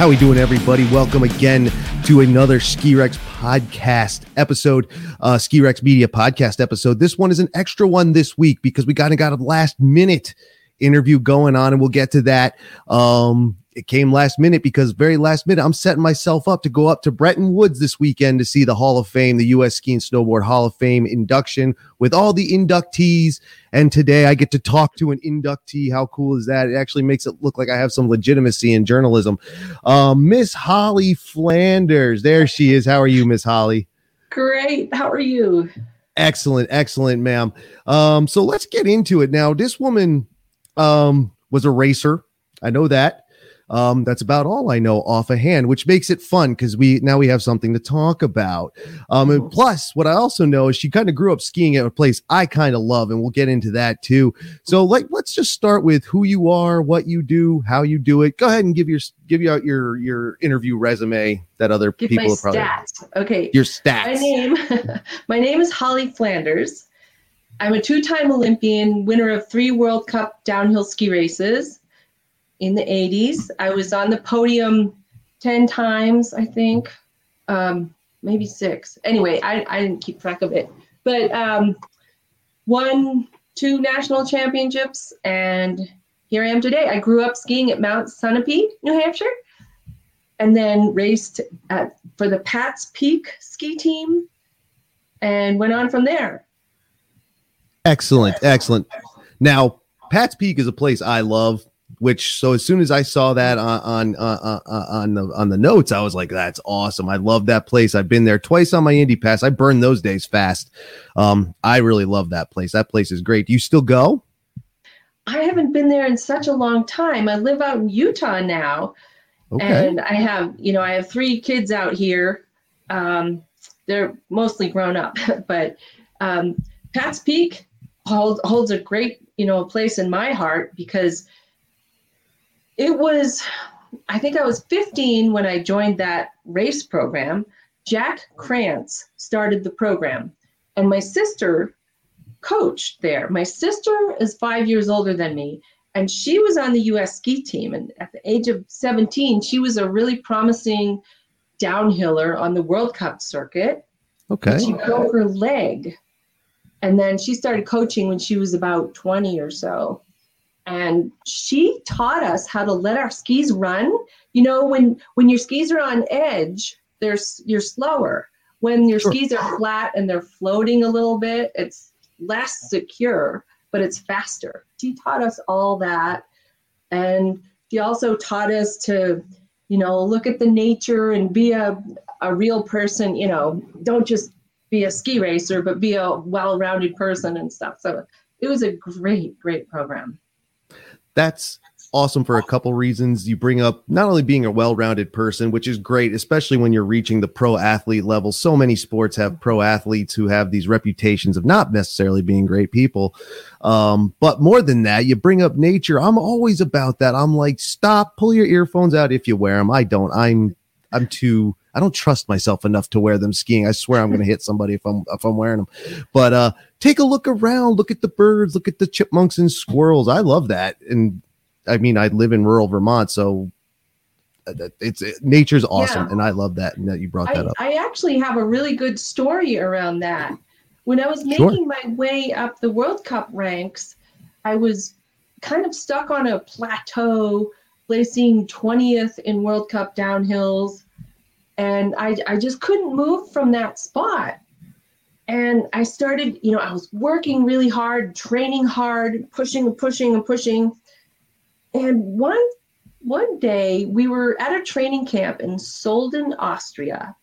How we doing, everybody? Welcome again to another Ski Rex podcast episode, uh, Ski Rex Media podcast episode. This one is an extra one this week because we kind of got a last minute interview going on, and we'll get to that. Um, it came last minute because very last minute I'm setting myself up to go up to Bretton Woods this weekend to see the Hall of Fame, the U.S. Ski and Snowboard Hall of Fame induction with all the inductees. And today I get to talk to an inductee. How cool is that? It actually makes it look like I have some legitimacy in journalism. Um, Miss Holly Flanders, there she is. How are you, Miss Holly? Great. How are you? Excellent, excellent, ma'am. Um, so let's get into it now. This woman um was a racer. I know that. Um, that's about all I know off a hand, which makes it fun because we now we have something to talk about. Um, and plus, what I also know is she kind of grew up skiing at a place I kind of love, and we'll get into that too. So, like, let's just start with who you are, what you do, how you do it. Go ahead and give your give you out your your interview resume that other Give people my probably stats. Okay. your stats. My name my name is Holly Flanders. I'm a two-time Olympian, winner of three World Cup downhill ski races in the 80s. I was on the podium 10 times, I think. Um, maybe six. Anyway, I, I didn't keep track of it. But um, won two national championships, and here I am today. I grew up skiing at Mount Sunapee, New Hampshire, and then raced at, for the Pat's Peak ski team and went on from there. Excellent, excellent. Now, Pat's Peak is a place I love. Which so as soon as I saw that on on uh, uh, on the on the notes, I was like, "That's awesome! I love that place. I've been there twice on my Indie Pass. I burned those days fast. Um, I really love that place. That place is great. Do you still go? I haven't been there in such a long time. I live out in Utah now, Okay, and I have, you know, I have three kids out here. Um, they're mostly grown up, but um, Pat's Peak hold, holds a great, you know, place in my heart because it was, I think I was 15 when I joined that race program. Jack Krantz started the program, and my sister coached there. My sister is five years older than me, and she was on the U.S. ski team. And at the age of 17, she was a really promising downhiller on the World Cup circuit. okay, She broke her leg, and then she started coaching when she was about 20 or so. And she taught us how to let our skis run. You know, when when your skis are on edge, they're you're slower. When your Sure. skis are flat and they're floating a little bit, it's less secure, but it's faster. She taught us all that. And she also taught us to, you know, look at the nature and be a, a real person, you know, don't just be a ski racer, but be a well rounded person and stuff. So it was a great, great program. That's awesome for a couple reasons. You bring up not only being a well-rounded person, which is great, especially when you're reaching the pro athlete level. So many sports have pro athletes who have these reputations of not necessarily being great people. Um, but more than that, you bring up nature. I'm always about that. I'm like, stop, pull your earphones out if you wear them. I don't. I'm I'm too I don't trust myself enough to wear them skiing. I swear I'm going to hit somebody if I'm if I'm wearing them. But uh take a look around, look at the birds, look at the chipmunks and squirrels. I love that. And I mean, I live in rural Vermont, so uh, it's it, nature's awesome Yeah. and I love that and that you brought that I, up. I actually have a really good story around that. When I was Sure. making my way up the World Cup ranks, I was kind of stuck on a plateau, placing 20th in World Cup downhills. And I, I just couldn't move from that spot. And I started, you know, I was working really hard, training hard, pushing and pushing and pushing. And one one day we were at a training camp in Solden, Austria.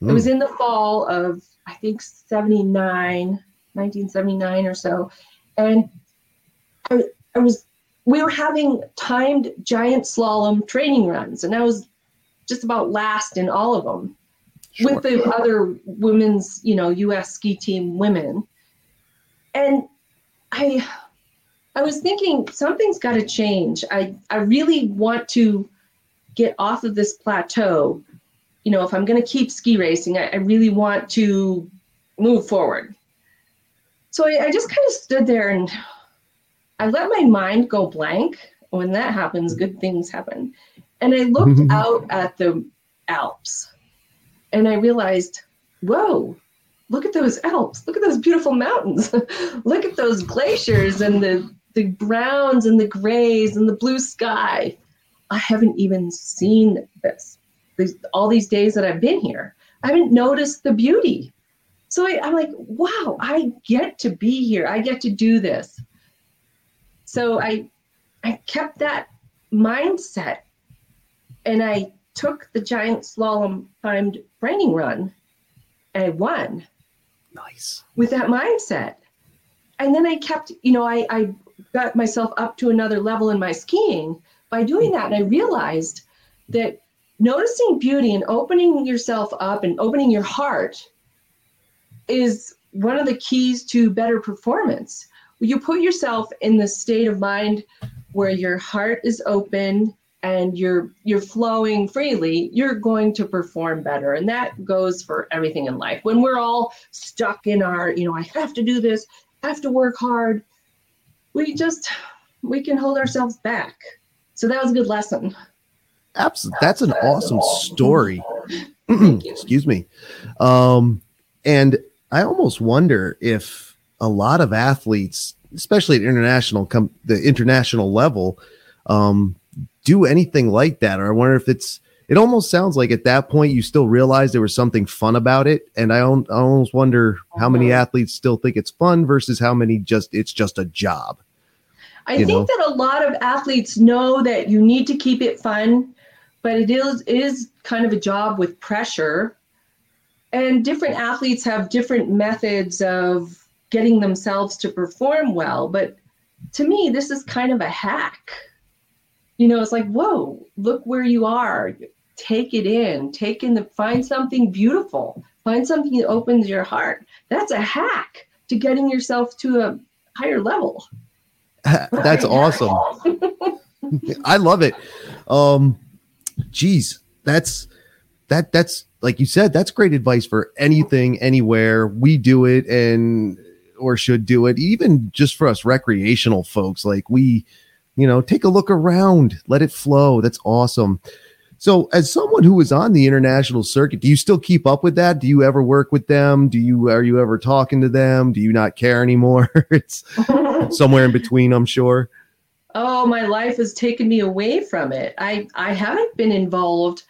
It was hmm. in the fall of I think 79, 1979 or so. And I, I was we were having timed giant slalom training runs and I was just about last in all of them Sure. with the other women's, you know, US ski team women. And I I was thinking something's got to change. I I really want to get off of this plateau. You know, if I'm going to keep ski racing, I, I really want to move forward. So I, I just kind of stood there and I let my mind go blank. When that happens, good things happen. And I looked out at the Alps and I realized, whoa, look at those Alps. Look at those beautiful mountains. look at those glaciers and the, the browns and the grays and the blue sky. I haven't even seen this. These, all these days that I've been here, I haven't noticed the beauty. So I, I'm like, wow, I get to be here. I get to do this. So I, I kept that mindset, and I took the giant slalom timed training run, and I won. Nice. With that mindset, and then I kept, you know, I, I got myself up to another level in my skiing by doing that, and I realized that noticing beauty and opening yourself up and opening your heart is one of the keys to better performance. You put yourself in the state of mind where your heart is open and you're you're flowing freely, you're going to perform better. And that goes for everything in life. When we're all stuck in our, you know, I have to do this, I have to work hard, we just we can hold ourselves back. So that was a good lesson. Absolutely. That's an awesome story. Excuse me. Um, and I almost wonder if a lot of athletes, especially at international come the international level, um, do anything like that. Or I wonder if it's it almost sounds like at that point you still realize there was something fun about it. And I, I almost wonder how many uh-huh. athletes still think it's fun versus how many just it's just a job. I think know? that a lot of athletes know that you need to keep it fun but it is it is kind of a job with pressure and different athletes have different methods of getting themselves to perform well but to me this is kind of a hack you know it's like whoa look where you are. Take it in. Take in the find something beautiful. Find something that opens your heart. That's a hack to getting yourself to a higher level. That's awesome. I love it. Um geez, that's that that's like you said, that's great advice for anything, anywhere. We do it and or should do it, even just for us recreational folks. Like we, you know, take a look around, let it flow. That's awesome. So, as someone who is on the international circuit, do you still keep up with that? Do you ever work with them? Do you are you ever talking to them? Do you not care anymore? it's somewhere in between, I'm sure oh my life has taken me away from it i i haven't been involved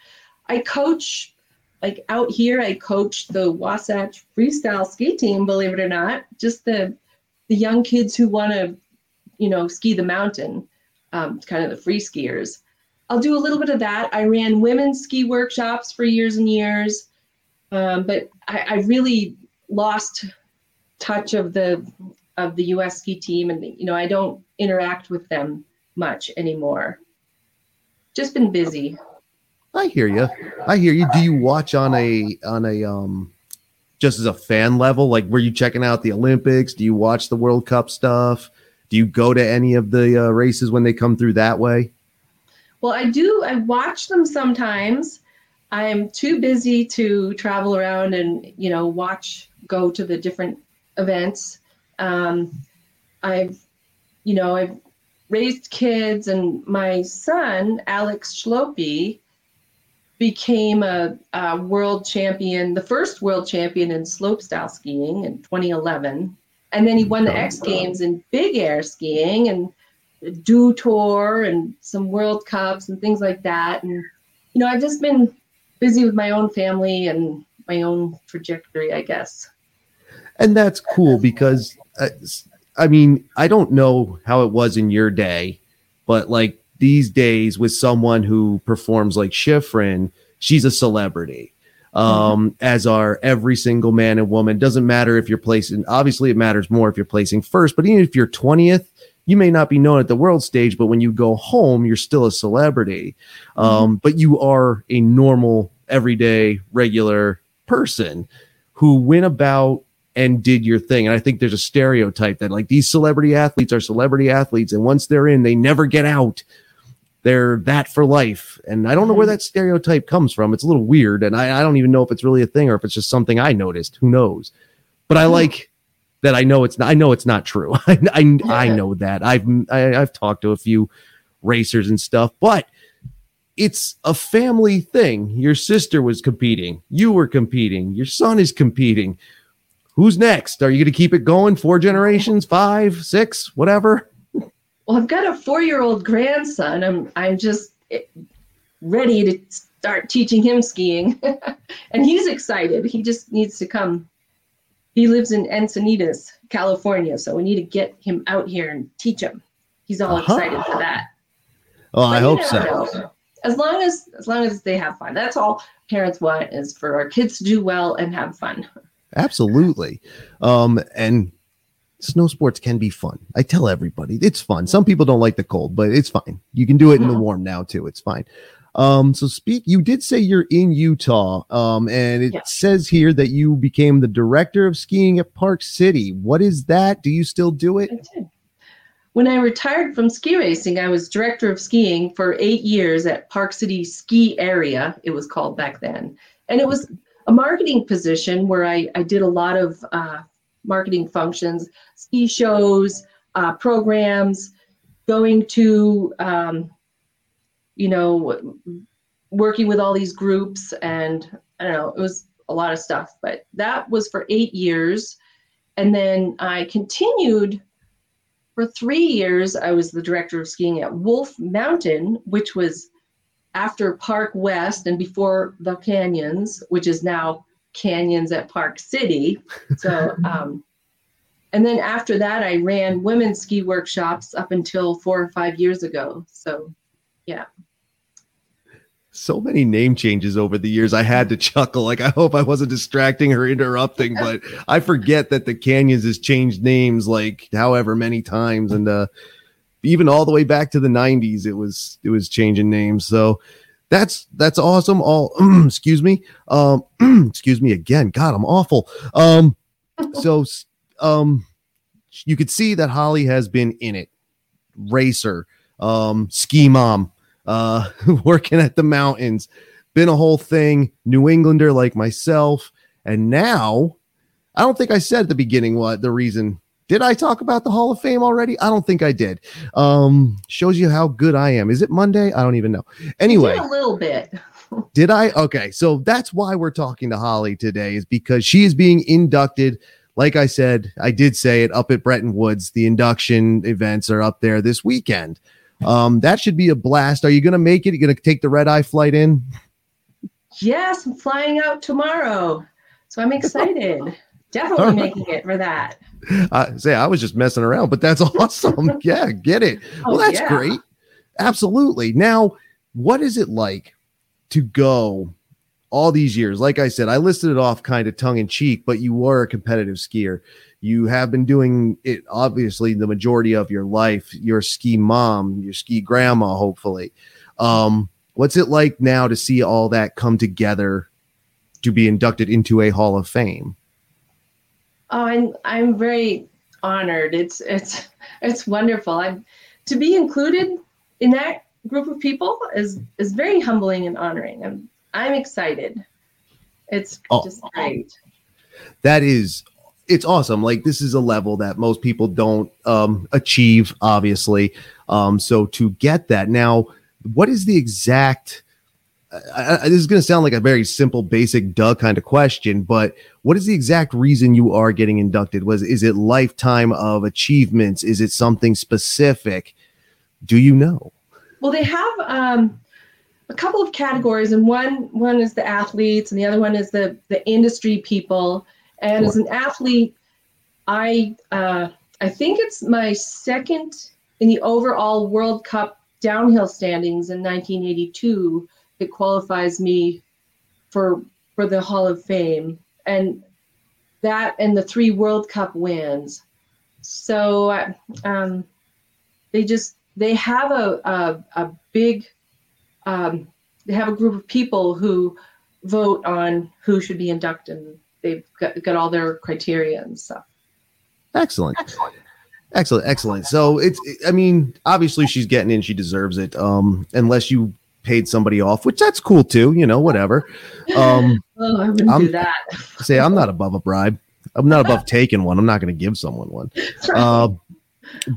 i coach like out here i coach the wasatch freestyle ski team believe it or not just the the young kids who want to you know ski the mountain um, kind of the free skiers i'll do a little bit of that i ran women's ski workshops for years and years um, but I, I really lost touch of the of the us ski team and you know i don't interact with them much anymore. Just been busy. I hear you. I hear you. Do you watch on a on a um just as a fan level? Like, were you checking out the Olympics? Do you watch the World Cup stuff? Do you go to any of the uh, races when they come through that way? Well, I do. I watch them sometimes. I'm too busy to travel around and you know watch, go to the different events. Um, I've you know, I've raised kids, and my son, Alex Schlopy, became a, a, world champion, the first world champion in slopestyle skiing in 2011. And then he won the X Games in big air skiing and Dew Tour and some World Cups and things like that. And, you know, I've just been busy with my own family and my own trajectory, I guess. And that's cool because uh, I mean, I don't know how it was in your day, but like these days with someone who performs like Shiffrin, she's a celebrity. Um, mm-hmm. as are every single man and woman. Doesn't matter if you're placing, obviously, it matters more if you're placing first, but even if you're 20th, you may not be known at the world stage, but when you go home, you're still a celebrity. Um, mm-hmm. but you are a normal, everyday, regular person who went about and did your thing. And I think there's a stereotype that like these celebrity athletes are celebrity athletes, and once they're in, they never get out. They're that for life. And I don't know where that stereotype comes from. It's a little weird. And I, I don't even know if it's really a thing or if it's just something I noticed. Who knows? But I like that I know it's not, I know it's not true. I, I, I know that. I've I, have i have talked to a few racers and stuff, but it's a family thing. Your sister was competing, you were competing, your son is competing. Who's next? Are you going to keep it going? Four generations, five, six, whatever? Well, I've got a four-year-old grandson. I'm I'm just eh, ready to start teaching him skiing, and he's excited. He just needs to come. He lives in Encinitas, California, so we need to get him out here and teach him. He's all uh-huh. excited for that. Oh, I hope so. Know. As long as as long as they have fun. That's all parents want is for our kids to do well and have fun. Absolutely. Um, and snow sports can be fun. I tell everybody it's fun. Some people don't like the cold, but it's fine. You can do it in the warm now too. It's fine. Um, so speak, you did say you're in Utah. Um, and it says here that you became the director of skiing at Park City. What is that? Do you still do it? I when I retired from ski racing, I was director of skiing for eight years at Park City Ski Area, it was called back then. And it was a marketing position where I, I did a lot of uh, marketing functions, ski shows, uh, programs, going to, um, you know, working with all these groups. And I don't know, it was a lot of stuff. But that was for eight years. And then I continued for three years, I was the director of skiing at Wolf Mountain, which was after Park West and before the Canyons, which is now Canyons at Park City. So, um, and then after that, I ran women's ski workshops up until four or five years ago. So, yeah so many name changes over the years. I had to chuckle. Like, I hope I wasn't distracting or interrupting, but I forget that the Canyons has changed names like however many times. And, uh, even all the way back to the 90s, it was, it was changing names. So that's, that's awesome. All, excuse me. Um, excuse me again. God, I'm awful. Um, so, um, you could see that Holly has been in it. Racer, um, ski mom, uh, working at the mountains, been a whole thing, New Englander like myself. And now, I don't think I said at the beginning what the reason. Did I talk about the Hall of Fame already? I don't think I did. Um, shows you how good I am. Is it Monday? I don't even know. Anyway, a little bit. did I? Okay, so that's why we're talking to Holly today, is because she is being inducted. Like I said, I did say it up at Bretton Woods. The induction events are up there this weekend. Um, that should be a blast. Are you going to make it? Are you going to take the red eye flight in? Yes, I'm flying out tomorrow. So I'm excited. Definitely making it for that. I say I was just messing around, but that's awesome. yeah, get it. Oh, well, that's yeah. great. Absolutely. Now, what is it like to go all these years? Like I said, I listed it off kind of tongue in cheek, but you were a competitive skier. You have been doing it obviously the majority of your life. Your ski mom, your ski grandma, hopefully. Um, what's it like now to see all that come together to be inducted into a Hall of Fame? Oh, I'm I'm very honored. It's it's it's wonderful. I'm to be included in that group of people is is very humbling and honoring. I'm I'm excited. It's oh, just great. That is it's awesome. Like this is a level that most people don't um, achieve, obviously. Um, so to get that now, what is the exact? I, I, this is going to sound like a very simple, basic, duh kind of question, but what is the exact reason you are getting inducted? Was is it lifetime of achievements? Is it something specific? Do you know? Well, they have um, a couple of categories, and one one is the athletes, and the other one is the the industry people and as an athlete, I uh, I think it's my second in the overall World Cup downhill standings in 1982 that qualifies me for for the Hall of Fame, and that and the three World Cup wins. So um, they just they have a a, a big um, they have a group of people who vote on who should be inducted they've got, got all their criteria and stuff. Excellent. Excellent. Excellent, excellent. So it's, I mean, obviously she's getting in, she deserves it. Um, unless you paid somebody off, which that's cool too, you know, whatever. Um, oh, I wouldn't I'm, do that. say I'm not above a bribe. I'm not above taking one. I'm not going to give someone one. Right. Uh,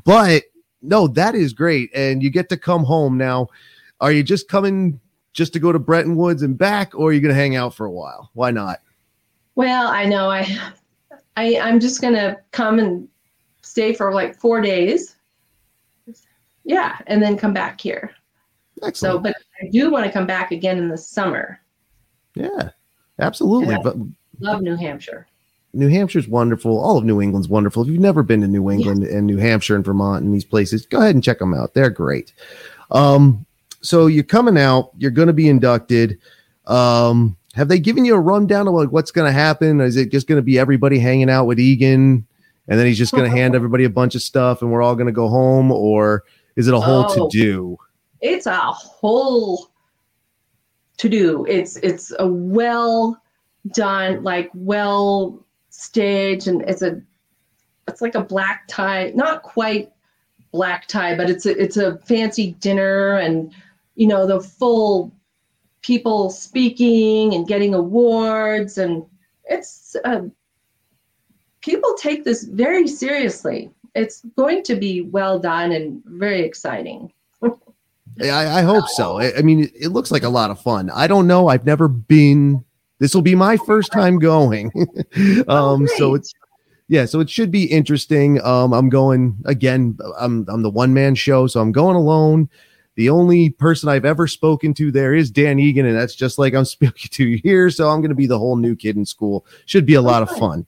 but no, that is great, and you get to come home now. Are you just coming just to go to Bretton Woods and back, or are you going to hang out for a while? Why not? Well, I know I, I I'm just gonna come and stay for like four days. Yeah, and then come back here. Excellent. So, but I do want to come back again in the summer. Yeah, absolutely. But love New Hampshire. New Hampshire's wonderful. All of New England's wonderful. If you've never been to New England yeah. and New Hampshire and Vermont and these places, go ahead and check them out. They're great. Um, so you're coming out. You're going to be inducted. Um, have they given you a rundown of like what's going to happen? Is it just going to be everybody hanging out with Egan, and then he's just going to hand everybody a bunch of stuff, and we're all going to go home, or is it a whole oh, to do? It's a whole to do. It's it's a well done, like well staged, and it's a it's like a black tie, not quite black tie, but it's a it's a fancy dinner, and you know the full people speaking and getting awards, and it's uh, people take this very seriously. It's going to be well done and very exciting. I, I, hope so. I, I mean, it, looks like a lot of fun. I don't know. I've never been. This will be my first time going. Oh, um, oh, so it's yeah, so it should be interesting. Um, I'm going again. I'm I'm the one man show, so I'm going alone. The only person I've ever spoken to there is Dan Egan, and that's just like I'm speaking to you here. So I'm going to be the whole new kid in school. Should be a lot of fun.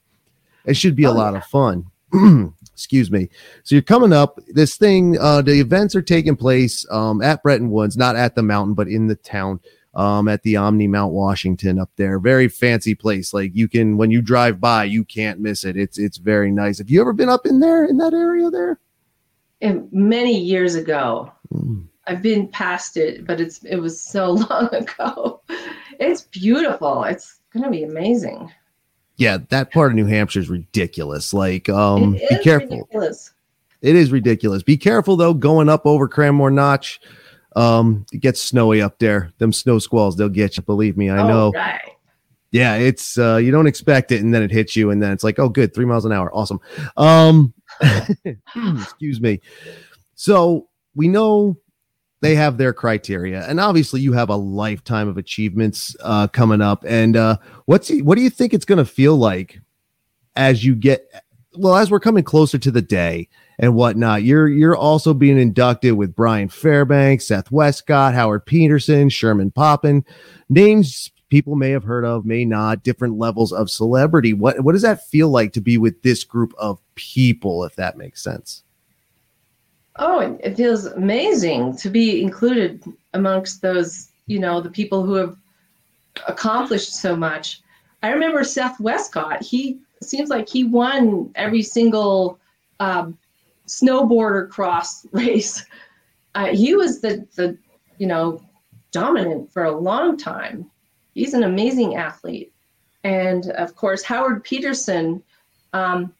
It should be a oh, lot of fun. excuse me. So you're coming up. This thing, uh, the events are taking place um, at Bretton Woods, not at the mountain, but in the town. Um, at the Omni Mount Washington up there, very fancy place. Like you can, when you drive by, you can't miss it. It's it's very nice. Have you ever been up in there in that area there? And many years ago, mm. I've been past it, but it's it was so long ago. It's beautiful. It's gonna be amazing yeah, that part of New Hampshire is ridiculous. Like, um, be careful. Ridiculous. It is ridiculous. Be careful though, going up over Crawford Notch. Um, it gets snowy up there. Them snow squalls, they'll get you. Believe me, I know. Right. Yeah, it's uh, you don't expect it, and then it hits you, and then it's like, oh, good, three miles an hour, awesome. Um, excuse me. So we know they have their criteria. And obviously you have a lifetime of achievements uh, coming up. And uh, what's what do you think it's going to feel like as you get well as we're coming closer to the day and whatnot you're you're also being inducted with brian fairbanks seth wescott howard peterson sherman poppen. Names people may have heard of may not different levels of celebrity. What what does that feel like to be with this group of people if that makes sense Oh, it feels amazing to be included amongst those, you know, the people who have accomplished so much. I remember Seth Wescott. He seems like he won every single um, snowboarder cross race. Uh, he was the the you know dominant for a long time. He's an amazing athlete, and of course Howard Peterson. Um,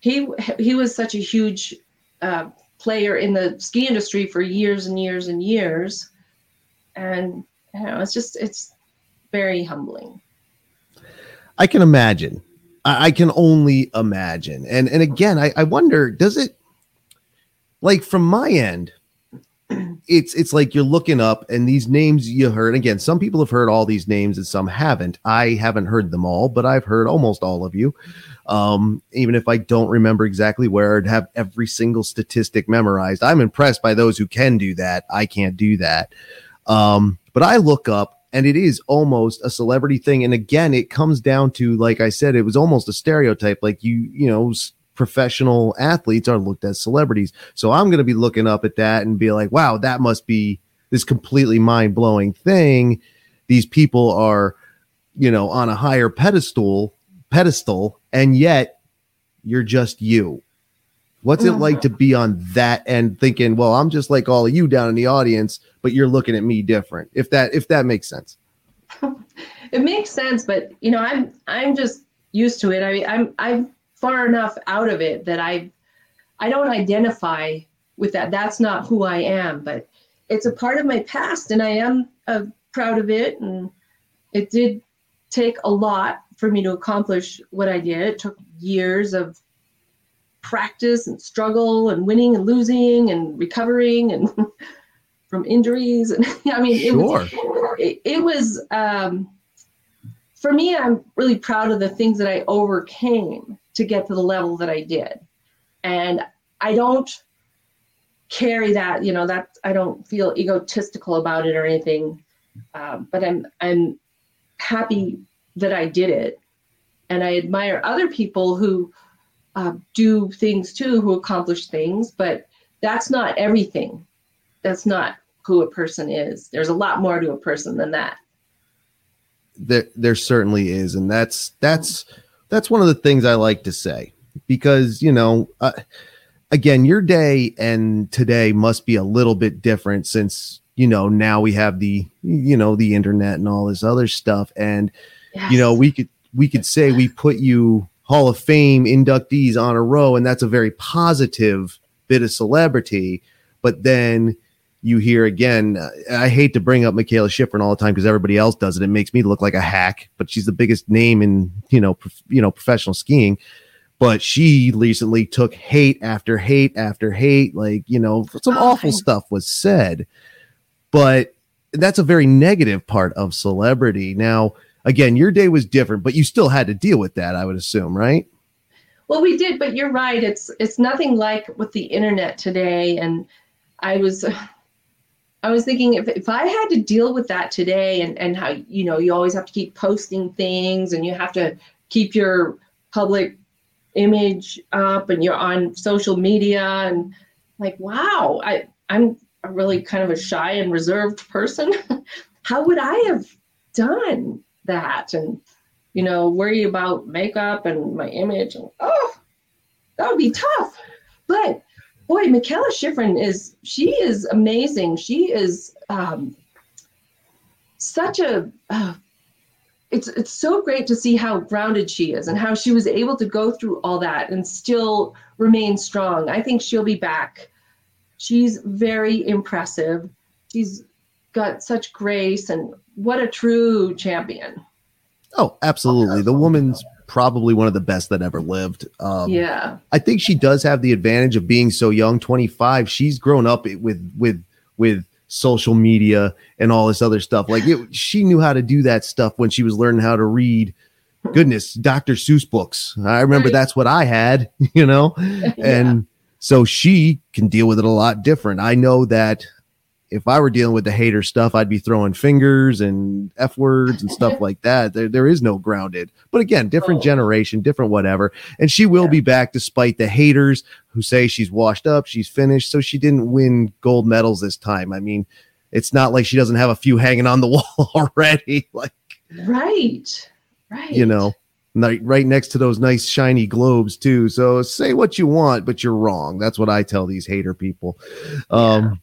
he he was such a huge uh, player in the ski industry for years and years and years. And you know, it's just it's very humbling. I can imagine. I, I can only imagine. And and again, I, I wonder, does it like from my end, it's it's like you're looking up and these names you heard again some people have heard all these names and some haven't i haven't heard them all but i've heard almost all of you um, even if I don't remember exactly where I'd have every single statistic memorized. I'm impressed by those who can do that. I can't do that. Um, but I look up and it is almost a celebrity thing. And again, it comes down to, like I said, it was almost a stereotype. Like you, you know, professional athletes are looked as celebrities. So I'm going to be looking up at that and be like, wow, that must be this completely mind blowing thing. These people are, you know, on a higher pedestal pedestal and yet you're just you. What's it like to be on that end thinking, well, I'm just like all of you down in the audience, but you're looking at me different. If that if that makes sense. it makes sense, but you know, I'm I'm just used to it. I mean, I'm I'm far enough out of it that I I don't identify with that. That's not who I am, but it's a part of my past and I am uh, proud of it and it did take a lot for me to accomplish what I did. It took years of practice and struggle and winning and losing and recovering and from injuries. And I mean, it sure. was, it, it was, um, for me, I'm really proud of the things that I overcame to get to the level that I did. And I don't carry that, you know, that I don't feel egotistical about it or anything. Um, but I'm, I'm happy that I did it. And I admire other people who uh, do things too, who accomplish things, but that's not everything. That's not who a person is. There's a lot more to a person than that. There, there certainly is, and that's that's that's one of the things I like to say because you know, uh, again, your day and today must be a little bit different since you know now we have the you know the internet and all this other stuff, and yes. you know we could we could say we put you Hall of Fame inductees on a row, and that's a very positive bit of celebrity. But then you hear again, I hate to bring up Mikaela Shiffrin all the time because everybody else does it. It makes me look like a hack, but she's the biggest name in you know prof- you know professional skiing. But she recently took hate after hate after hate, like you know some oh, awful stuff was said. But that's a very negative part of celebrity. Now, again, your day was different, but you still had to deal with that, I would assume, right? Well, we did, but you're right. It's it's nothing like with the internet today. And I was I was thinking if, if I had to deal with that today and, and how, you know, you always have to keep posting things and you have to keep your public image up and you're on social media and like, wow, I, I'm a really kind of a shy and reserved person. how would I have done that? And, you know, worry about makeup and my image. And, oh, that would be tough. But boy, Mikaela Shiffrin is she is amazing. She is um, such a. Uh, it's it's so great to see how grounded she is and how she was able to go through all that and still remain strong. I think she'll be back. She's very impressive. She's got such grace and what a true champion. Oh, absolutely. The woman's probably one of the best that ever lived. Um, yeah, I think she does have the advantage of being so young, 25. She's grown up with with with social media and all this other stuff. Like it, she knew how to do that stuff when she was learning how to read. Goodness, Dr. Seuss books. I remember right. that's what I had, you know, and yeah. so she can deal with it a lot different. I know that if I were dealing with the hater stuff, I'd be throwing fingers and F words and stuff like that. There, there is no grounded. But again, different oh. generation, different whatever. And she will yeah. be back despite the haters who say she's washed up, she's finished. So she didn't win gold medals this time. I mean, it's not like she doesn't have a few hanging on the wall already. Like, right, right. You know, right next to those nice shiny globes too. So say what you want, but you're wrong. That's what I tell these hater people. Um,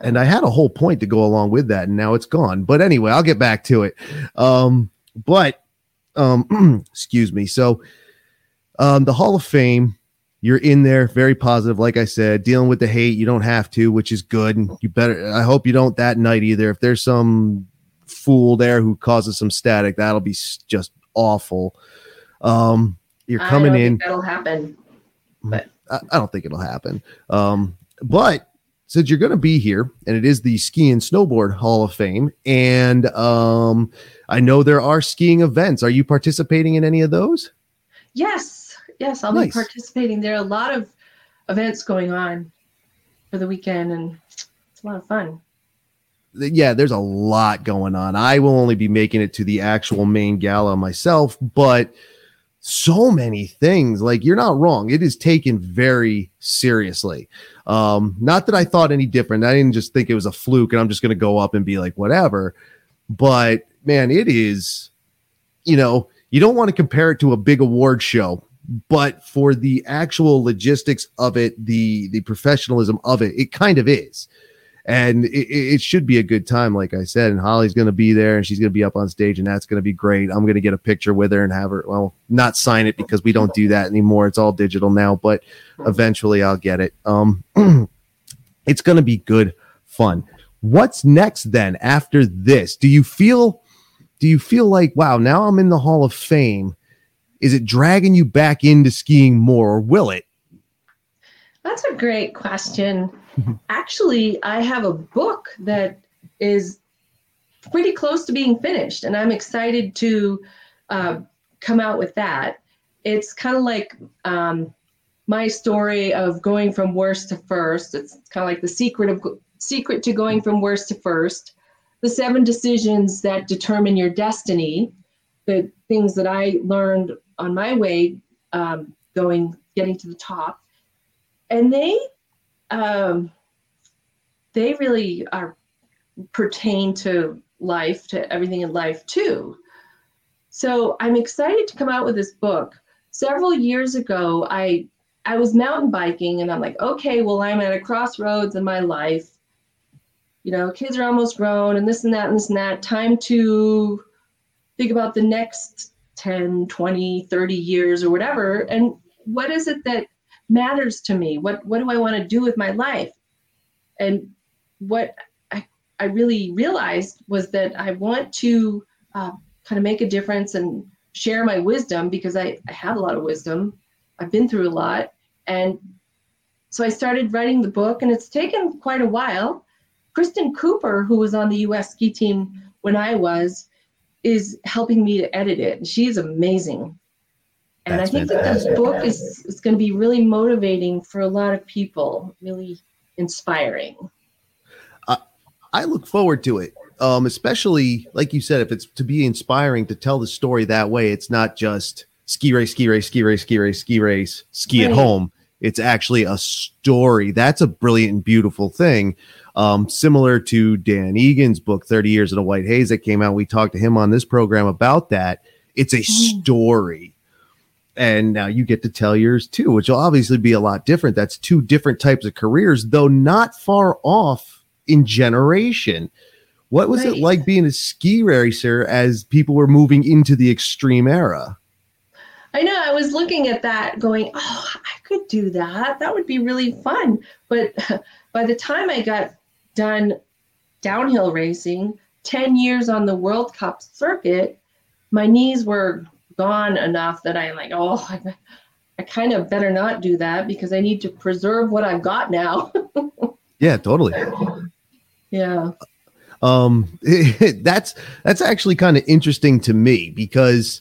and I had a whole point to go along with that, and now it's gone. But anyway, I'll get back to it. Um, but um, excuse me. So um, the Hall of Fame, you're in there, very positive. Like I said, dealing with the hate, you don't have to, which is good. And you better. I hope you don't that night either. If there's some fool there who causes some static, that'll be just awful. Um, you're coming in. that'll happen, but I, I don't think it'll happen. Um, but since you're going to be here, and it is the Ski and Snowboard Hall of Fame, and um, I know there are skiing events. Are you participating in any of those? Yes, yes, I'll nice. be participating. There are a lot of events going on for the weekend, and it's a lot of fun. Yeah, there's a lot going on. I will only be making it to the actual main gala myself, but so many things. Like you're not wrong. It is taken very seriously. Um, not that I thought any different. I didn't just think it was a fluke and I'm just going to go up and be like, whatever. But man, it is, you know, you don't want to compare it to a big award show, but for the actual logistics of it, the, the professionalism of it, it kind of is and it, it, should be a good time, like I said. And Holly's going to be there, and she's going to be up on stage, and that's going to be great. I'm going to get a picture with her and have her, well, not sign it because we don't do that anymore. It's all digital now, but eventually I'll get it. Um, it's going to be good fun. What's next then after this? Do you feel? Do you feel like wow? Now I'm in the Hall of Fame. Is it dragging you back into skiing more, or will it? That's a great question. Actually, I have a book that is pretty close to being finished, and I'm excited to uh, come out with that. It's kind of like um, my story of going from worst to first. It's kind of like the secret of secret to going from worst to first. The seven decisions that determine your destiny. The things that I learned on my way um, going, getting to the top, and they, um, they really are pertain to life, to everything in life too. So I'm excited to come out with this book. Several years ago, I I was mountain biking and I'm like, okay, well, I'm at a crossroads in my life. You know, kids are almost grown and this and that and this and that. Time to think about the next 10, 20, 30 years or whatever. And what is it that matters to me? What what do I want to do with my life? And what I, I really realized was that I want to uh, kind of make a difference and share my wisdom because I, I have a lot of wisdom. I've been through a lot. And so I started writing the book, and it's taken quite a while. Christin Cooper, who was on the US ski team when I was, is helping me to edit it. And she's amazing. And That's I think fantastic. that this book is, is going to be really motivating for a lot of people, really inspiring. Uh, I look forward to it um, especially like you said, if it's to be inspiring to tell the story that way, it's not just ski race, ski race, ski race, ski race, ski race, ski right. at home. It's actually a story. That's a brilliant and beautiful thing. Um, similar to Dan Egan's book, 30 Years in a White Haze, that came out. We talked to him on this program about that. It's a mm. story. And now you get to tell yours too, which will obviously be a lot different. That's two different types of careers, though not far off in generation. What was right. it like being a ski racer as people were moving into the extreme era? I know. I was looking at that going, oh, I could do that. That would be really fun. But by the time I got done downhill racing, 10 years on the World Cup circuit, my knees were gone enough that I'm like, oh, I, I kind of better not do that because I need to preserve what I've got now. yeah, totally. Yeah um that's that's actually kind of interesting to me because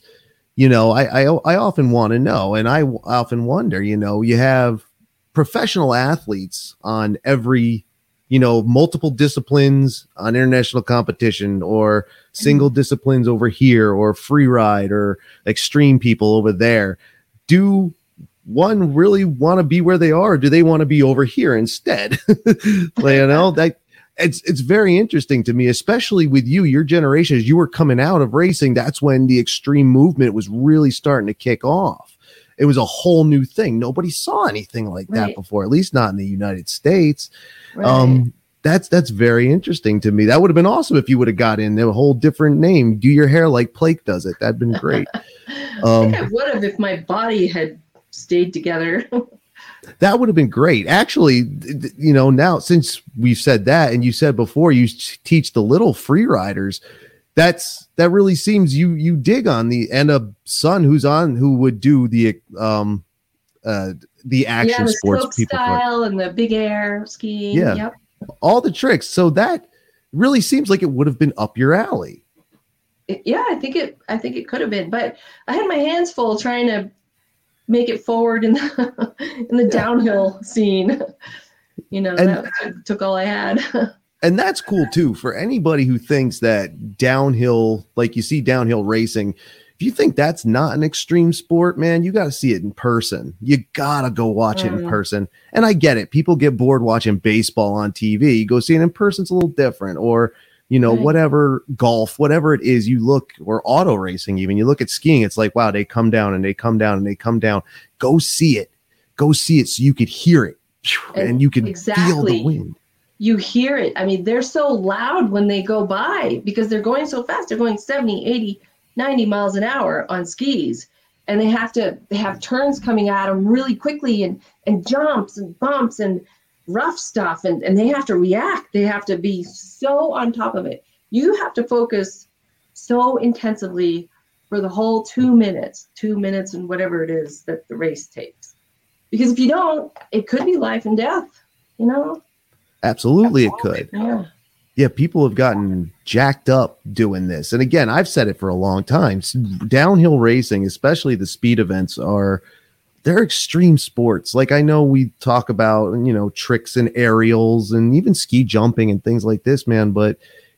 you know i i, I often want to know and i often wonder you know you have professional athletes on every you know multiple disciplines on international competition or single disciplines over here or free ride or extreme people over there do one really want to be where they are do they want to be over here instead you know that it's it's very interesting to me, especially with you, your generation, as you were coming out of racing. That's when the extreme movement was really starting to kick off. It was a whole new thing. Nobody saw anything like right. that before, at least not in the United States. Right. Um, that's that's very interesting to me. That would have been awesome if you would have got in a whole different name. Do your hair like Plake does it. That'd been great. Um, I would have if my body had stayed together. That would have been great. Actually, you know, now since we've said that, and you said before you teach the little free riders, that's that really seems you you dig on the and a son who's on who would do the um uh the action yeah, the sports people style and the big air skiing. Yeah, yep. all the tricks. So that really seems like it would have been up your alley. Yeah, I think it. I think it could have been, but I had my hands full trying to make it forward in the in the downhill scene. You know, and, that took all I had. and that's cool too for anybody who thinks that downhill, like you see downhill racing, if you think that's not an extreme sport, man, you got to see it in person. You got to go watch mm. it in mm. person. And I get it. People get bored watching baseball on TV. You go see it in person, it's a little different. Or you know, right. whatever golf, whatever it is, you look or auto racing, even you look at skiing, it's like, wow, they come down and they come down and they come down. Go see it. Go see it so you could hear it and you can exactly. feel the wind. You hear it. I mean, they're so loud when they go by because they're going so fast. They're going 70, 80, 90 miles an hour on skis. And they have to, they have turns coming at them really quickly and, and jumps and bumps and rough stuff and, and they have to react. They have to be so on top of it. You have to focus so intensively for the whole two minutes, two minutes and whatever it is that the race takes. Because if you don't, it could be life and death, you know? Absolutely, it could. Yeah. Yeah, people have gotten jacked up doing this. And again, I've said it for a long time. Downhill racing, especially the speed events, are they're extreme sports. Like I know we talk about, you know, tricks and aerials and even ski jumping and things like this, man, but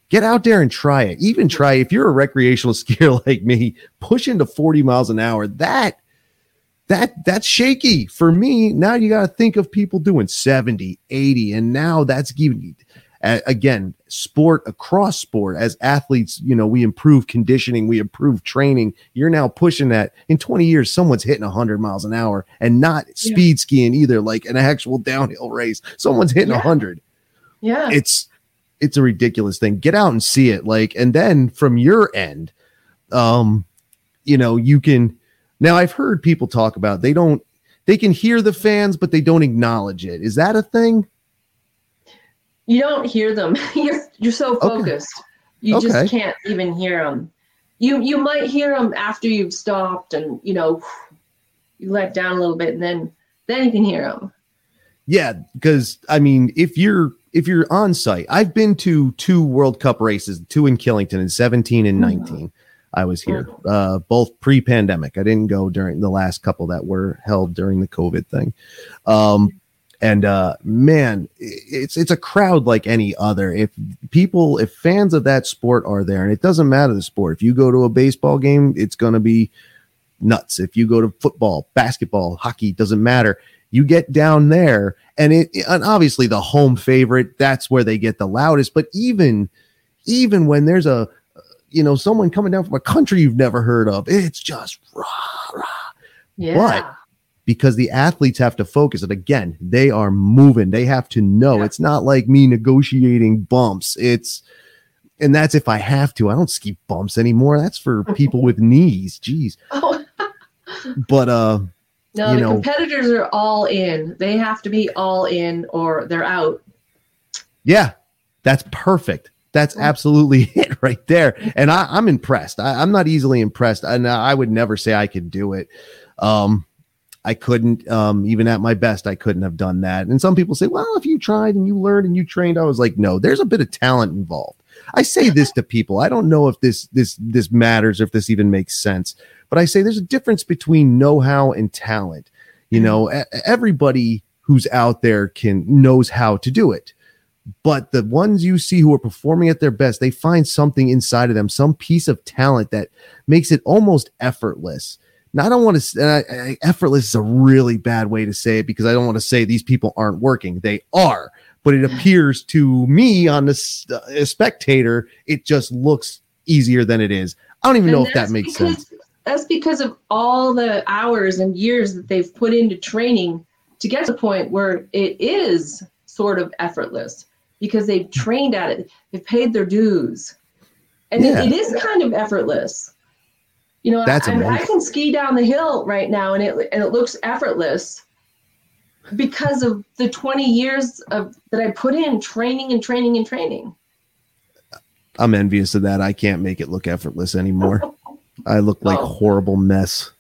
get out there and try it. Even try if you're a recreational skier like me, push into 40 miles an hour. That that that's shaky for me. Now you got to think of people doing 70, 80 and now that's giving again sport across sport as athletes you know we improve conditioning we improve training. You're now pushing that. In 20 years someone's hitting 100 miles an hour and not speed skiing either like an actual downhill race. Someone's hitting Yeah. 100 Yeah. it's it's a ridiculous thing. Get out and see it like and then from your end um you know you can now i've heard people talk about they don't they can hear the fans but they don't acknowledge it. Is that a thing you don't hear them. you're you're so Okay. focused. You Okay. just can't even hear them. You you might hear them after you've stopped and you know you let down a little bit and then then you can hear them. Yeah, because I mean, if you're if you're on site, I've been to two World Cup races, two in Killington in 17 and 19. I was here, uh, both pre-pandemic. I didn't go during the last couple that were held during the COVID thing. Um, and uh, man, it's it's a crowd like any other. If people, if fans of that sport are there, and it doesn't matter the sport. If you go to a baseball game, it's going to be nuts. If you go to football, basketball, hockey, doesn't matter. You get down there, and it and obviously the home favorite. That's where they get the loudest. But even even when there's a you know someone coming down from a country you've never heard of, it's just rah rah Yeah. Because the athletes have to focus. And again, they are moving. They have to know. Yeah. It's not like me negotiating bumps. It's and that's if I have to. I don't ski bumps anymore. That's for people with knees. Jeez. Oh But uh no, the know- competitors are all in. They have to be all in or they're out. yeah, that's perfect. That's absolutely it right there. And I, I'm impressed. I, I'm not easily impressed. And I would never say I could do it. Um, I couldn't, um, even at my best, I couldn't have done that. And some people say, well, if you tried and you learned and you trained, I was like, no, there's a bit of talent involved. I say this to people. I don't know if this this this matters or if this even makes sense, but I say there's a difference between know-how and talent. You know, e- everybody who's out there can knows how to do it but the ones you see who are performing at their best, they find something inside of them, some piece of talent that makes it almost effortless. Now, I don't want to, uh, uh, effortless is a really bad way to say it because I don't want to say these people aren't working. They are, but it appears to me on the uh, a spectator, it just looks easier than it is. I don't even And know if that makes because- sense. That's because of all the hours and years that they've put into training to get to the point where it is sort of effortless because they've trained at it, they've paid their dues. And Yeah. it, it is kind of effortless. You know, That's I, I, I can ski down the hill right now and it and it looks effortless because of the 20 years of that I put in training and training and training. I'm envious of that. I can't make it look effortless anymore. I look like Oh. a horrible mess.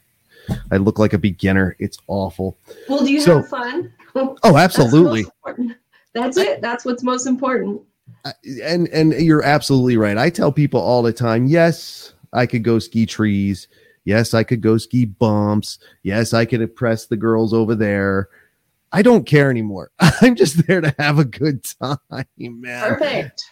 I look like a beginner. It's awful. Well, do you So- have fun? Oh, absolutely. important. That's it. That's what's most important. And and you're absolutely right. I tell people all the time, yes, I could go ski trees. Yes, I could go ski bumps. Yes, I could impress the girls over there. I don't care anymore. I'm just there to have a good time, man. Perfect.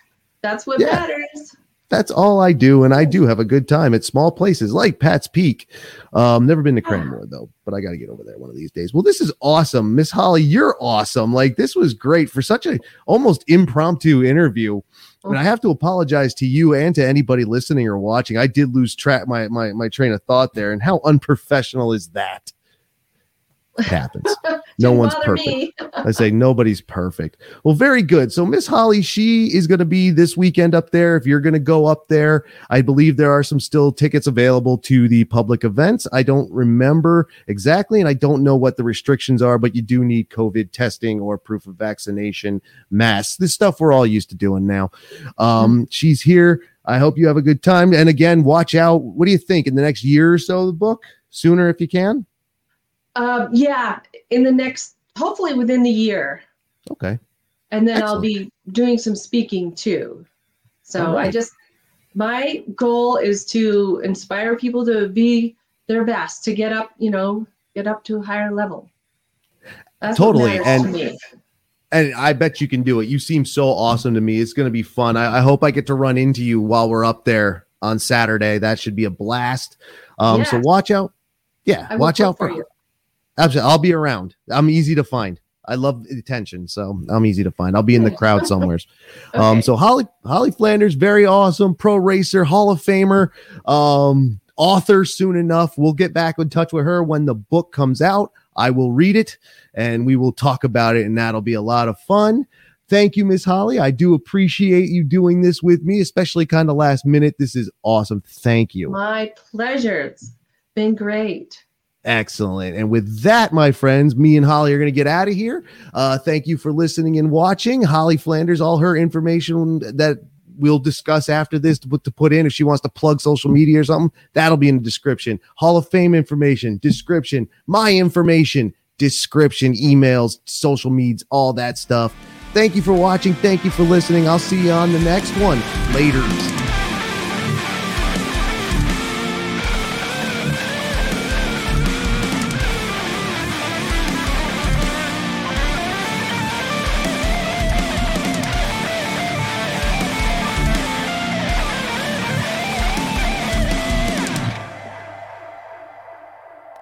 That's what Yeah. matters. That's all I do, and I do have a good time at small places like Pat's Peak. Um, never been to Cranmore though, but I got to get over there one of these days. Well, this is awesome, Miss Holly. You're awesome. Like this was great for such a almost impromptu interview. And I have to apologize to you and to anybody listening or watching. I did lose track my my my train of thought there, and how unprofessional is that? It happens. no one's perfect. I say nobody's perfect. Well, very good. So Miss Holly, she is going to be this weekend up there. If you're going to go up there, I believe there are some still tickets available to the public events. I don't remember exactly, and I don't know what the restrictions are, but you do need COVID testing or proof of vaccination, masks, this stuff we're all used to doing now. Um, She's here. I hope you have a good time. And again, watch out. What do you think in the next year or so? The book sooner if you can. Um, yeah, in the next, hopefully within the year. Okay. and then Excellent. I'll be doing some speaking too. So right. I just my goal is to inspire people to be their best, to get up, you know, get up to a higher level. That's totally. and to and I bet you can do it. You seem so awesome to me. It's going to be fun. I, I, hope I get to run into you while we're up there on Saturday. That should be a blast. Um, yeah. So watch out. Yeah, watch out for, for you. Absolutely. I'll be around. I'm easy to find. I love attention, so I'm easy to find. I'll be in the crowd somewhere. Um, okay. Um, so Holly Holly Flanders, very awesome pro racer, Hall of Famer, um, author soon enough. We'll get back in touch with her when the book comes out. I will read it and we will talk about it, and that'll be a lot of fun. Thank you, Miss Holly. I do appreciate you doing this with me, especially kind of last minute. This is awesome. Thank you. My pleasure. It's been great. Excellent. And with that, my friends, me and Holly are going to get out of here. Uh, thank you for listening and watching. Holly Flanders, all her information that we'll discuss after this put, to put in if she wants to plug social media or something, that'll be in the description. Hall of Fame information, description, my information, description, emails, social medias, all that stuff. Thank you for watching. Thank you for listening. I'll see you on the next one. Later.